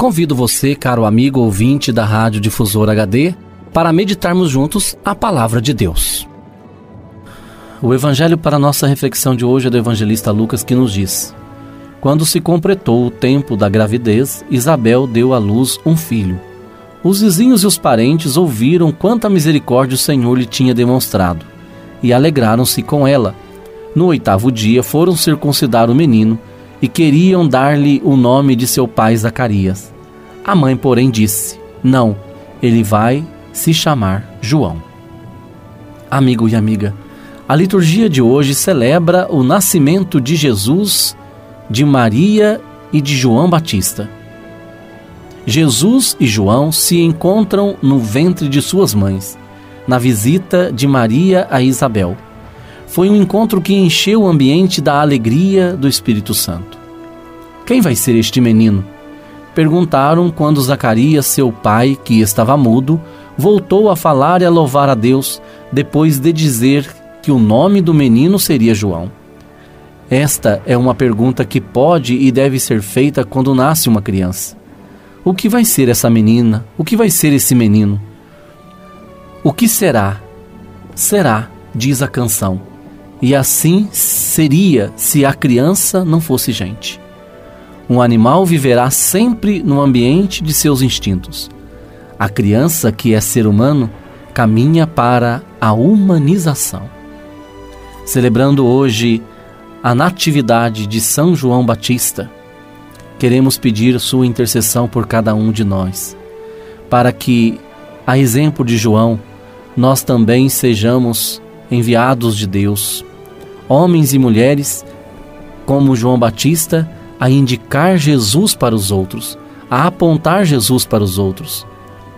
Convido você, caro amigo ouvinte da Rádio Difusora HD, para meditarmos juntos a palavra de Deus. O evangelho para nossa reflexão de hoje é do evangelista Lucas que nos diz: Quando se completou o tempo da gravidez, Isabel deu à luz um filho. Os vizinhos e os parentes ouviram quanta misericórdia o Senhor lhe tinha demonstrado e alegraram-se com ela. No oitavo dia foram circuncidar o menino e queriam dar-lhe o nome de seu pai Zacarias. A mãe, porém, disse: Não, ele vai se chamar João. Amigo e amiga, a liturgia de hoje celebra o nascimento de Jesus, de Maria e de João Batista. Jesus e João se encontram no ventre de suas mães, na visita de Maria a Isabel foi um encontro que encheu o ambiente da alegria do Espírito Santo. Quem vai ser este menino? Perguntaram quando Zacarias, seu pai, que estava mudo, voltou a falar e a louvar a Deus, depois de dizer que o nome do menino seria João. Esta é uma pergunta que pode e deve ser feita quando nasce uma criança. O que vai ser essa menina? O que vai ser esse menino? O que será? Será, diz a canção e assim seria se a criança não fosse gente. Um animal viverá sempre no ambiente de seus instintos. A criança, que é ser humano, caminha para a humanização. Celebrando hoje a Natividade de São João Batista, queremos pedir sua intercessão por cada um de nós, para que, a exemplo de João, nós também sejamos enviados de Deus homens e mulheres, como João Batista, a indicar Jesus para os outros, a apontar Jesus para os outros,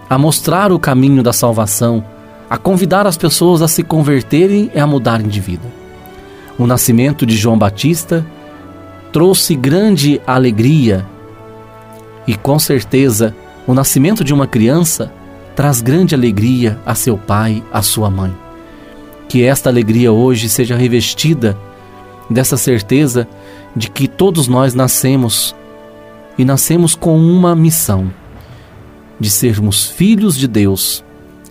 a mostrar o caminho da salvação, a convidar as pessoas a se converterem e a mudarem de vida. O nascimento de João Batista trouxe grande alegria e, com certeza, o nascimento de uma criança traz grande alegria a seu pai, a sua mãe. Que esta alegria hoje seja revestida dessa certeza de que todos nós nascemos e nascemos com uma missão de sermos filhos de Deus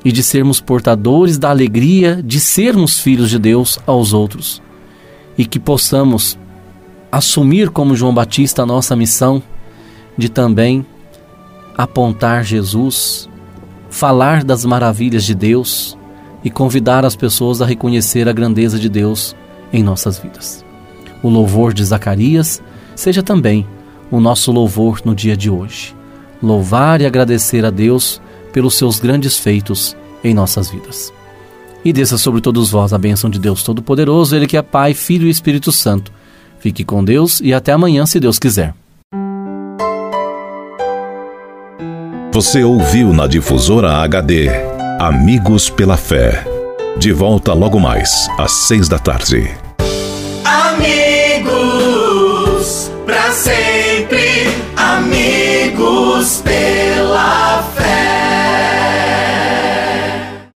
e de sermos portadores da alegria de sermos filhos de Deus aos outros. E que possamos assumir como João Batista a nossa missão de também apontar Jesus, falar das maravilhas de Deus e convidar as pessoas a reconhecer a grandeza de Deus em nossas vidas. O louvor de Zacarias seja também o nosso louvor no dia de hoje. Louvar e agradecer a Deus pelos seus grandes feitos em nossas vidas. E desça sobre todos vós a bênção de Deus Todo-Poderoso, Ele que é Pai, Filho e Espírito Santo. Fique com Deus e até amanhã, se Deus quiser. Você ouviu na Difusora HD Amigos pela Fé. De volta logo mais, às seis da tarde. Amigos, pra sempre.